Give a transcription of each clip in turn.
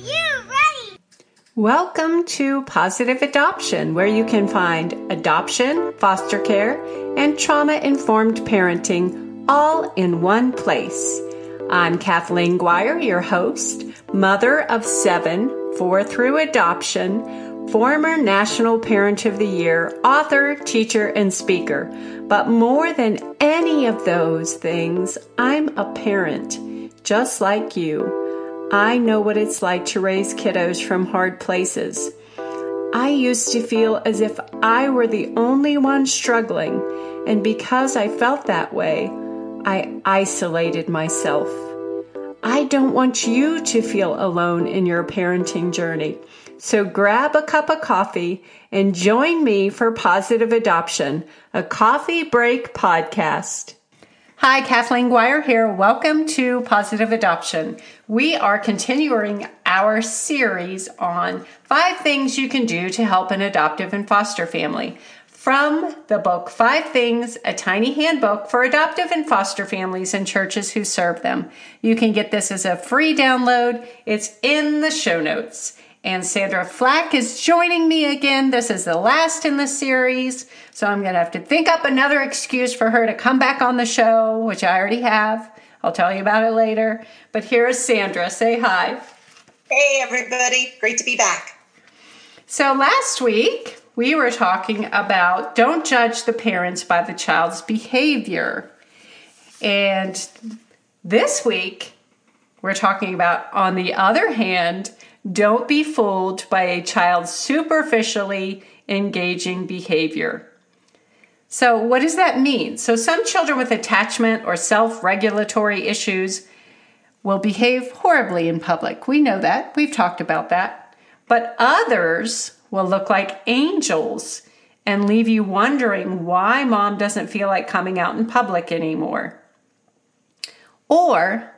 you ready? Welcome to Positive Adoption, where you can find adoption, foster care, and trauma informed parenting all in one place. I'm Kathleen Guire, your host, mother of seven, four through adoption, former National Parent of the Year, author, teacher, and speaker. But more than any of those things, I'm a parent, just like you. I know what it's like to raise kiddos from hard places. I used to feel as if I were the only one struggling, and because I felt that way, I isolated myself. I don't want you to feel alone in your parenting journey. So grab a cup of coffee and join me for Positive Adoption, a coffee break podcast. Hi, Kathleen Guire here. Welcome to Positive Adoption. We are continuing our series on five things you can do to help an adoptive and foster family from the book Five Things, a tiny handbook for adoptive and foster families and churches who serve them. You can get this as a free download. It's in the show notes. And Sandra Flack is joining me again. This is the last in the series, so I'm going to have to think up another excuse for her to come back on the show, which I already have. I'll tell you about it later. But here is Sandra. Say hi. Hey, everybody. Great to be back. So last week, we were talking about don't judge the parents by the child's behavior. And this week, we're talking about, on the other hand, don't be fooled by a child's superficially engaging behavior. So, what does that mean? So, some children with attachment or self regulatory issues will behave horribly in public. We know that. We've talked about that. But others will look like angels and leave you wondering why mom doesn't feel like coming out in public anymore. Or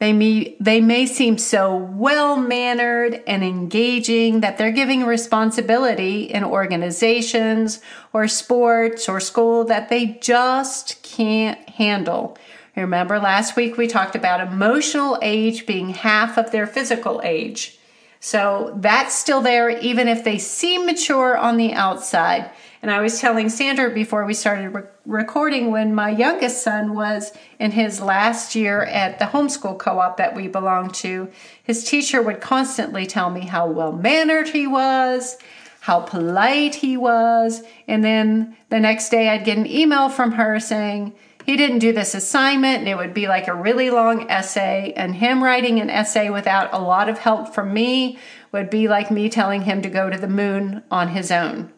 they may, they may seem so well mannered and engaging that they're giving responsibility in organizations or sports or school that they just can't handle. Remember last week we talked about emotional age being half of their physical age. So that's still there even if they seem mature on the outside. And I was telling Sandra before we started re- recording when my youngest son was in his last year at the homeschool co op that we belong to, his teacher would constantly tell me how well mannered he was, how polite he was. And then the next day I'd get an email from her saying, he didn't do this assignment and it would be like a really long essay and him writing an essay without a lot of help from me would be like me telling him to go to the moon on his own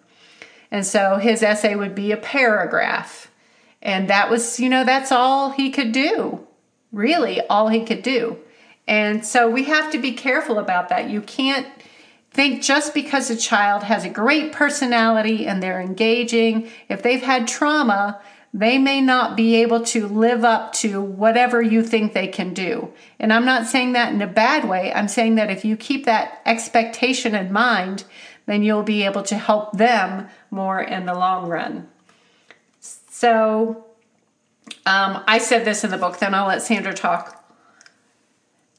and so his essay would be a paragraph. And that was, you know, that's all he could do. Really, all he could do. And so we have to be careful about that. You can't think just because a child has a great personality and they're engaging, if they've had trauma, they may not be able to live up to whatever you think they can do. And I'm not saying that in a bad way. I'm saying that if you keep that expectation in mind, then you'll be able to help them more in the long run. So, um, I said this in the book, then I'll let Sandra talk.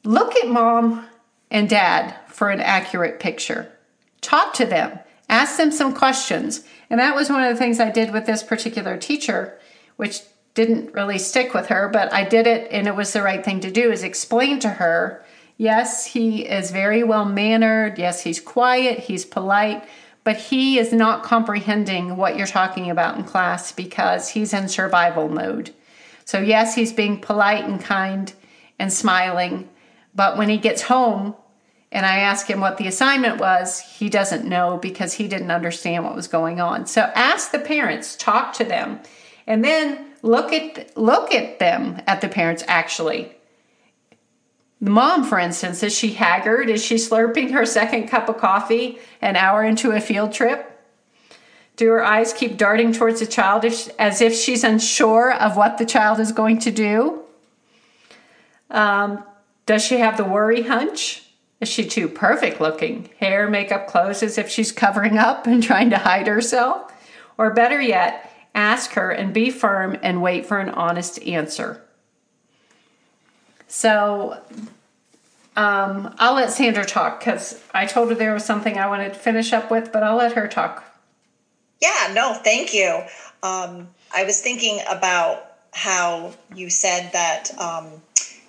Look at mom and dad for an accurate picture. Talk to them, ask them some questions. And that was one of the things I did with this particular teacher, which didn't really stick with her, but I did it and it was the right thing to do is explain to her Yes, he is very well mannered. Yes, he's quiet, he's polite, but he is not comprehending what you're talking about in class because he's in survival mode. So, yes, he's being polite and kind and smiling, but when he gets home and I ask him what the assignment was, he doesn't know because he didn't understand what was going on. So, ask the parents, talk to them, and then look at look at them at the parents actually the mom, for instance, is she haggard? Is she slurping her second cup of coffee an hour into a field trip? Do her eyes keep darting towards the child as if she's unsure of what the child is going to do? Um, does she have the worry hunch? Is she too perfect looking? Hair, makeup, clothes as if she's covering up and trying to hide herself? Or better yet, ask her and be firm and wait for an honest answer. So um, I'll let Sandra talk because I told her there was something I wanted to finish up with, but I'll let her talk. Yeah, no, thank you. Um, I was thinking about how you said that, um,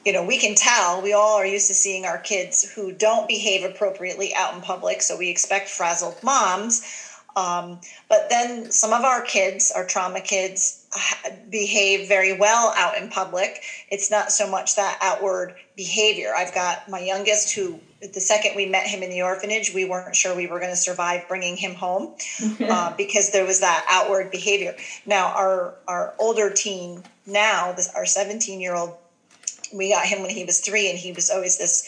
you know, we can tell, we all are used to seeing our kids who don't behave appropriately out in public, so we expect frazzled moms. Um, but then some of our kids, our trauma kids, behave very well out in public. It's not so much that outward behavior. I've got my youngest who, the second we met him in the orphanage, we weren't sure we were going to survive bringing him home uh, because there was that outward behavior. Now, our our older teen now, this, our 17 year old, we got him when he was three, and he was always this.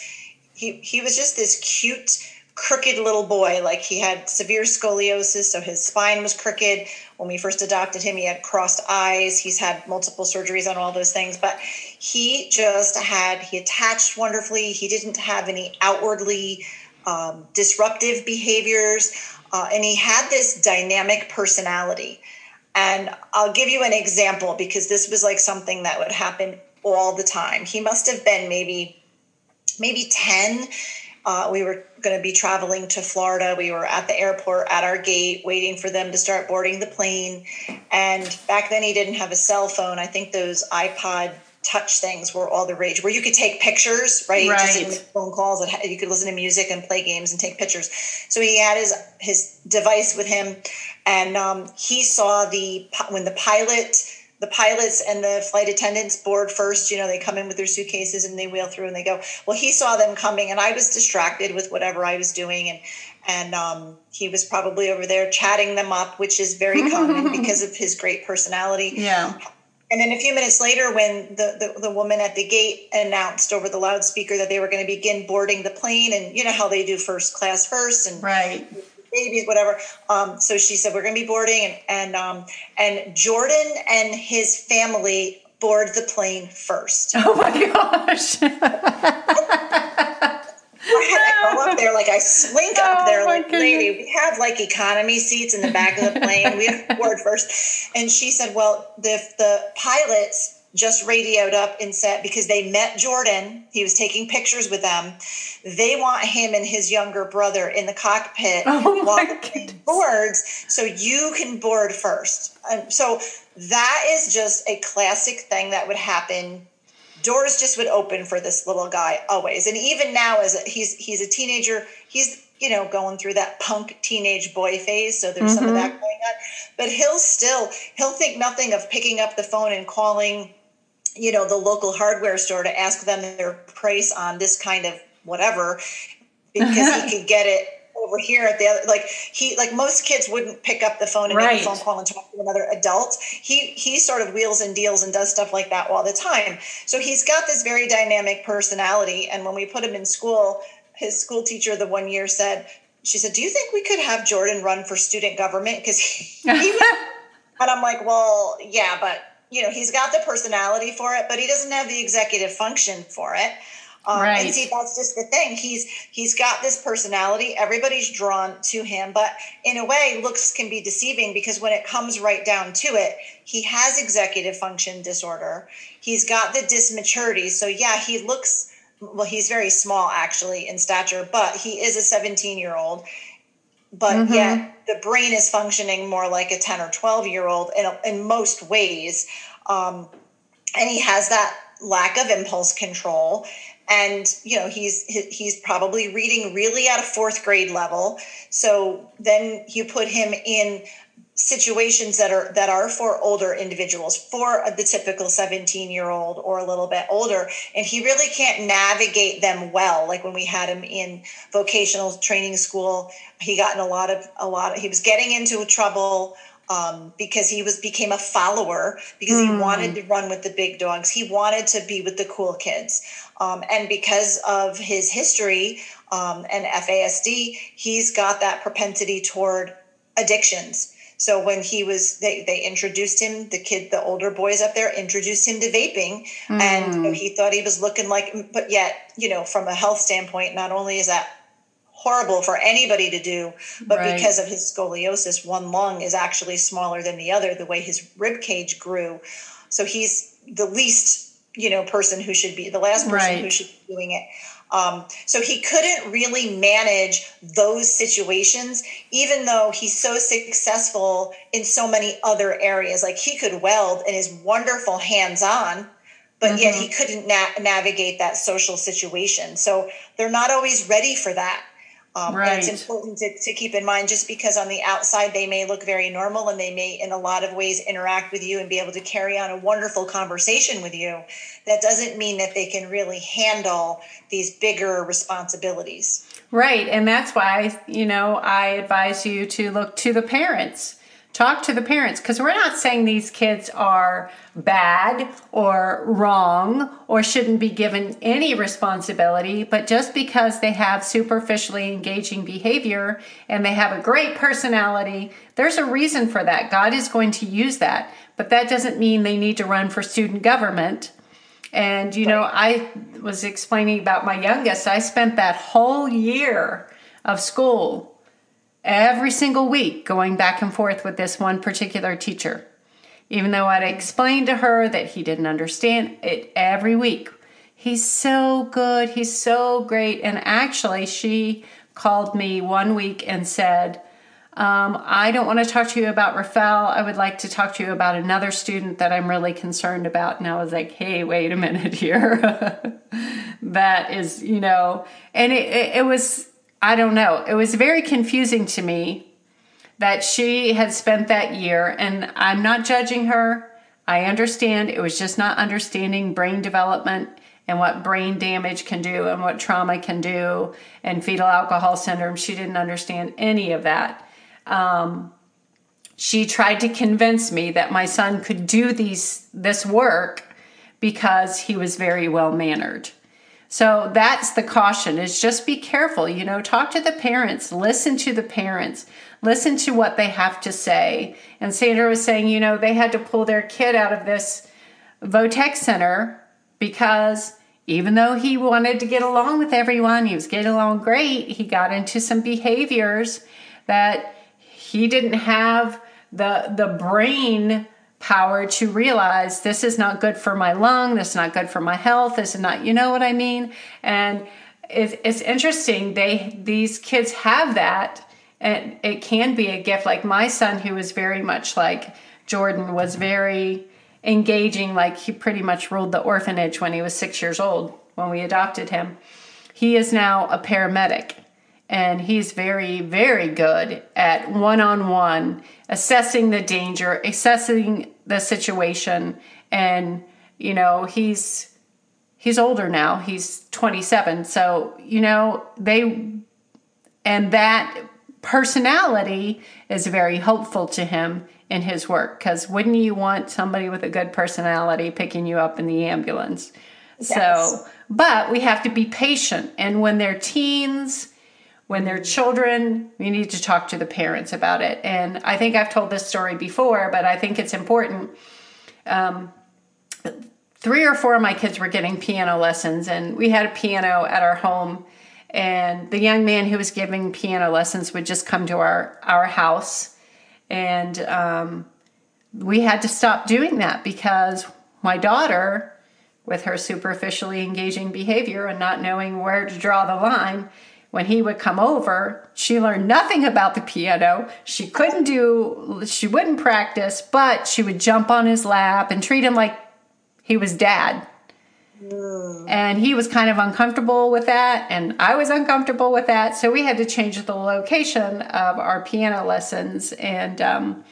He he was just this cute crooked little boy. Like he had severe scoliosis, so his spine was crooked. When we first adopted him, he had crossed eyes. He's had multiple surgeries on all those things, but he just had, he attached wonderfully. He didn't have any outwardly um, disruptive behaviors, uh, and he had this dynamic personality. And I'll give you an example because this was like something that would happen all the time. He must have been maybe maybe 10 uh, we were going to be traveling to Florida. We were at the airport at our gate waiting for them to start boarding the plane. And back then, he didn't have a cell phone. I think those iPod touch things were all the rage where you could take pictures right, right. just phone calls and you could listen to music and play games and take pictures so he had his his device with him and um, he saw the when the pilot the pilots and the flight attendants board first. You know, they come in with their suitcases and they wheel through and they go. Well, he saw them coming, and I was distracted with whatever I was doing, and and um, he was probably over there chatting them up, which is very common because of his great personality. Yeah. And then a few minutes later, when the, the, the, woman at the gate announced over the loudspeaker that they were going to begin boarding the plane, and you know how they do first class first, and right babies, whatever. Um, so she said, we're going to be boarding. And, and, um, and Jordan and his family board the plane first. Oh my gosh. I go up there, like I slink up oh there, like, goodness. lady, we have like economy seats in the back of the plane. we have board first. And she said, well, the, the pilots just radioed up and said because they met Jordan, he was taking pictures with them. They want him and his younger brother in the cockpit oh the boards, so you can board first. And so that is just a classic thing that would happen. Doors just would open for this little guy always, and even now, as a, he's he's a teenager, he's you know going through that punk teenage boy phase. So there's mm-hmm. some of that mm-hmm. going on, but he'll still he'll think nothing of picking up the phone and calling you know the local hardware store to ask them their price on this kind of whatever because he could get it over here at the other like he like most kids wouldn't pick up the phone and right. make a phone call and talk to another adult. He he sort of wheels and deals and does stuff like that all the time. So he's got this very dynamic personality and when we put him in school his school teacher the one year said she said do you think we could have jordan run for student government? Because he, he was and i'm like well yeah but you know, he's got the personality for it, but he doesn't have the executive function for it. Um, right. And see, that's just the thing. He's he's got this personality. Everybody's drawn to him, but in a way, looks can be deceiving because when it comes right down to it, he has executive function disorder. He's got the dysmaturity. So yeah, he looks well. He's very small actually in stature, but he is a 17 year old. But mm-hmm. yet the brain is functioning more like a 10 or 12 year old in, in most ways. Um, and he has that lack of impulse control. And, you know, he's, he's probably reading really at a fourth grade level. So then you put him in situations that are that are for older individuals for the typical 17 year old or a little bit older and he really can't navigate them well like when we had him in vocational training school he got in a lot of a lot of he was getting into trouble um, because he was became a follower because mm. he hmm. wanted to run with the big dogs he wanted to be with the cool kids um, and because of his history um, and FASD he's got that propensity toward addictions so when he was, they, they introduced him, the kid, the older boys up there introduced him to vaping. Mm. And he thought he was looking like, but yet, you know, from a health standpoint, not only is that horrible for anybody to do, but right. because of his scoliosis, one lung is actually smaller than the other, the way his rib cage grew. So he's the least, you know, person who should be the last person right. who should be doing it. Um, so he couldn't really manage those situations, even though he's so successful in so many other areas. Like he could weld and is wonderful hands on, but mm-hmm. yet he couldn't na- navigate that social situation. So they're not always ready for that. Um, right. It's important to, to keep in mind just because on the outside they may look very normal and they may, in a lot of ways, interact with you and be able to carry on a wonderful conversation with you. That doesn't mean that they can really handle these bigger responsibilities. Right. And that's why, you know, I advise you to look to the parents Talk to the parents because we're not saying these kids are bad or wrong or shouldn't be given any responsibility, but just because they have superficially engaging behavior and they have a great personality, there's a reason for that. God is going to use that, but that doesn't mean they need to run for student government. And, you know, I was explaining about my youngest, I spent that whole year of school every single week going back and forth with this one particular teacher. Even though I'd explained to her that he didn't understand it every week. He's so good. He's so great. And actually, she called me one week and said, um, I don't want to talk to you about Rafael. I would like to talk to you about another student that I'm really concerned about. And I was like, hey, wait a minute here. that is, you know, and it, it, it was I don't know. It was very confusing to me that she had spent that year, and I'm not judging her. I understand it was just not understanding brain development and what brain damage can do and what trauma can do and fetal alcohol syndrome. She didn't understand any of that. Um, she tried to convince me that my son could do these this work because he was very well mannered. So that's the caution is just be careful, you know, talk to the parents, listen to the parents, listen to what they have to say. And Sandra was saying, you know, they had to pull their kid out of this Votech center because even though he wanted to get along with everyone, he was getting along great, he got into some behaviors that he didn't have the the brain power to realize this is not good for my lung, this is not good for my health, this is not, you know what I mean? And it's, it's interesting. They these kids have that, and it can be a gift. Like my son, who was very much like Jordan, was very engaging. Like he pretty much ruled the orphanage when he was six years old when we adopted him. He is now a paramedic and he's very, very good at one on one assessing the danger, assessing the situation, and you know he's he's older now. He's 27, so you know they and that personality is very helpful to him in his work because wouldn't you want somebody with a good personality picking you up in the ambulance? Yes. So, but we have to be patient, and when they're teens when they're children, we need to talk to the parents about it. And I think I've told this story before, but I think it's important. Um, three or four of my kids were getting piano lessons, and we had a piano at our home. And the young man who was giving piano lessons would just come to our, our house. And um, we had to stop doing that because my daughter, with her superficially engaging behavior and not knowing where to draw the line, when he would come over, she learned nothing about the piano. She couldn't do, she wouldn't practice, but she would jump on his lap and treat him like he was dad. Mm. And he was kind of uncomfortable with that, and I was uncomfortable with that. So we had to change the location of our piano lessons, and um,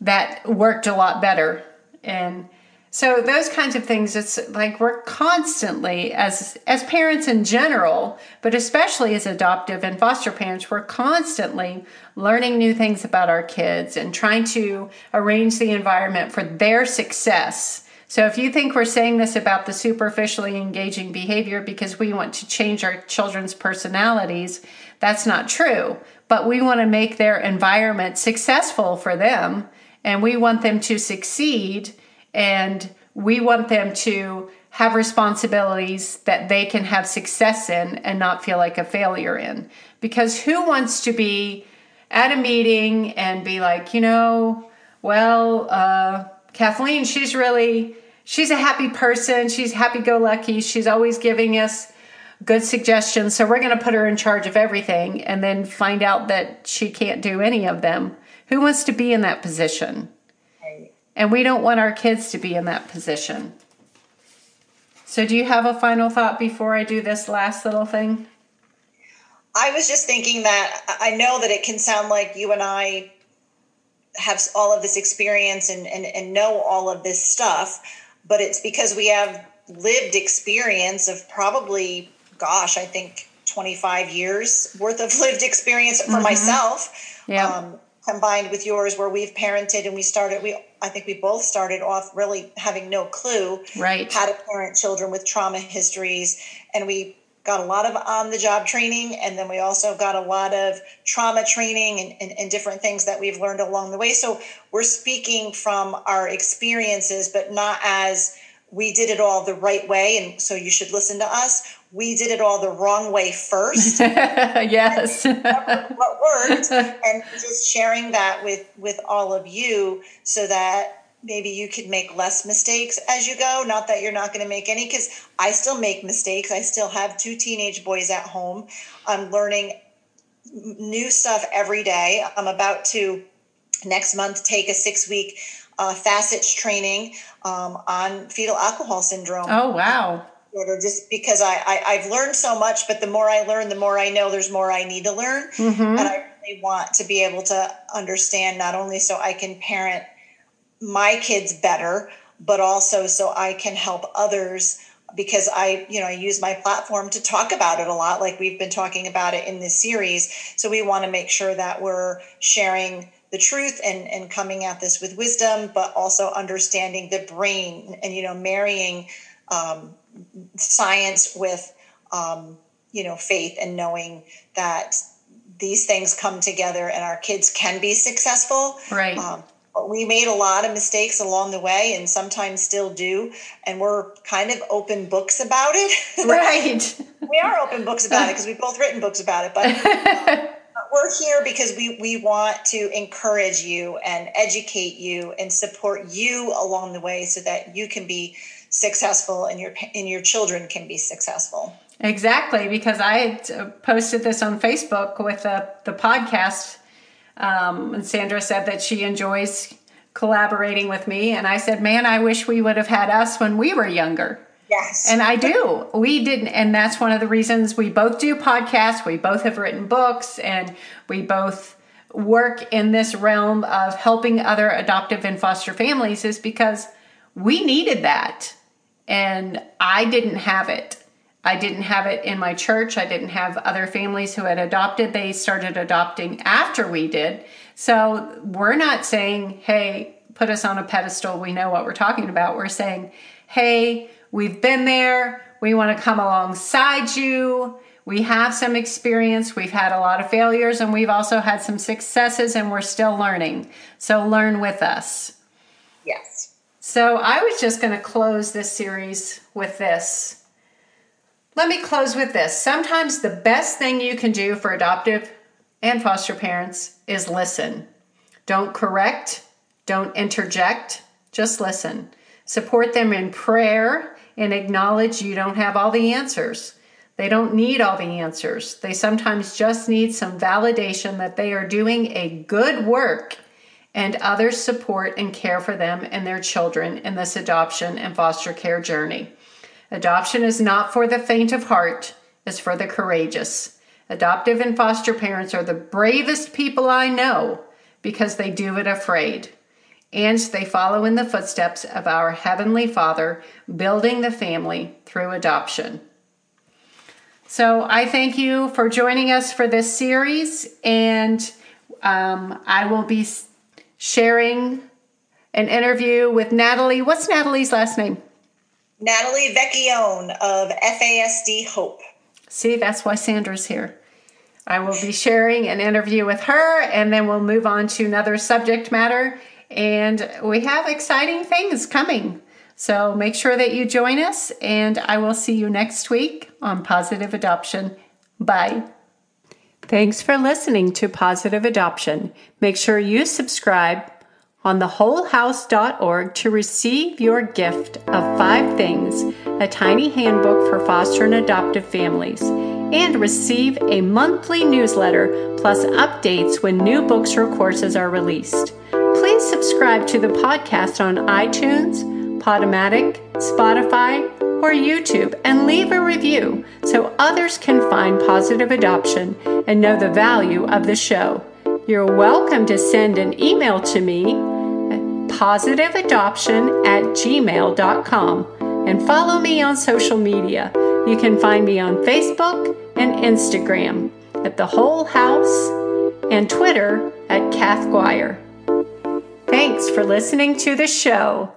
that worked a lot better. And so those kinds of things, it's like we're constantly, as as parents in general, but especially as adoptive and foster parents, we're constantly learning new things about our kids and trying to arrange the environment for their success. So if you think we're saying this about the superficially engaging behavior because we want to change our children's personalities, that's not true. But we want to make their environment successful for them and we want them to succeed and we want them to have responsibilities that they can have success in and not feel like a failure in. Because who wants to be at a meeting and be like, you know, well, uh, Kathleen, she's really, she's a happy person. She's happy go lucky. She's always giving us good suggestions. So we're going to put her in charge of everything and then find out that she can't do any of them. Who wants to be in that position? And we don't want our kids to be in that position. So, do you have a final thought before I do this last little thing? I was just thinking that I know that it can sound like you and I have all of this experience and, and, and know all of this stuff, but it's because we have lived experience of probably, gosh, I think 25 years worth of lived experience for mm-hmm. myself. Yeah. Um, combined with yours where we've parented and we started we i think we both started off really having no clue right. how to parent children with trauma histories. And we got a lot of on the job training and then we also got a lot of trauma training and, and, and, different things that we've learned along the way. So we're speaking from our experiences but not as we did it all the right way. And so you should listen to us we did it all the wrong way first. Yes. What worked. And just sharing that with with all of you so that maybe you could make less mistakes as you go. Not that you're not going to make any because i still make mistakes. I still have two teenage boys at home. I'm learning new stuff every day. I'm about to next month take a six week uh, FASCETS training um, on fetal alcohol syndrome. Oh wow just because I, I have learned so much but the more i learn the more i know there's more i need to learn mm-hmm. and i really want to be able to understand not only so i can parent my kids better, but also so I can help others because I, you know, I use my platform to talk about it a lot, like we've been talking about it in this series. So we want to make sure that we're sharing the truth and, and coming at this with wisdom, but also understanding the brain and, you know, marrying um, science with, um, you know, faith and knowing that these things come together and our kids can be successful. Right. Um, we made a lot of mistakes along the way and sometimes still do and we're kind of open books about it right we are open books about it because we've both written books about it but we're here because we, we want to encourage you and educate you and support you along the way so that you can be successful and your and your children can be successful exactly because i posted this on facebook with the, the podcast um, and Sandra said that she enjoys collaborating with me. And I said, man, I wish we would have had us when we were younger. Yes. And I do. We didn't. And that's one of the reasons we both do podcasts. We both have written books and we both work in this realm of helping other adoptive and foster families is because we needed that. And I didn't have it. I didn't have it in my church. I didn't have other families who had adopted. They started adopting after we did. So we're not saying, hey, put us on a pedestal. We know what we're talking about. We're saying, hey, we've been there. We want to come alongside you. We have some experience. We've had a lot of failures and we've also had some successes and we're still learning. So learn with us. Yes. So I was just going to close this series with this. Let me close with this. Sometimes the best thing you can do for adoptive and foster parents is listen. Don't correct, don't interject, just listen. Support them in prayer and acknowledge you don't have all the answers. They don't need all the answers. They sometimes just need some validation that they are doing a good work and others support and care for them and their children in this adoption and foster care journey. Adoption is not for the faint of heart, it's for the courageous. Adoptive and foster parents are the bravest people I know because they do it afraid. And they follow in the footsteps of our Heavenly Father, building the family through adoption. So I thank you for joining us for this series, and um, I will be sharing an interview with Natalie. What's Natalie's last name? Natalie Vecchione of FASD Hope. See, that's why Sandra's here. I will be sharing an interview with her, and then we'll move on to another subject matter. And we have exciting things coming. So make sure that you join us, and I will see you next week on Positive Adoption. Bye. Thanks for listening to Positive Adoption. Make sure you subscribe on thewholehouse.org to receive your gift of five things a tiny handbook for foster and adoptive families and receive a monthly newsletter plus updates when new books or courses are released. Please subscribe to the podcast on iTunes, Podomatic, Spotify, or YouTube and leave a review so others can find positive adoption and know the value of the show. You're welcome to send an email to me at positiveadoption at gmail.com and follow me on social media. You can find me on Facebook and Instagram at The Whole House and Twitter at Kath Guire. Thanks for listening to the show.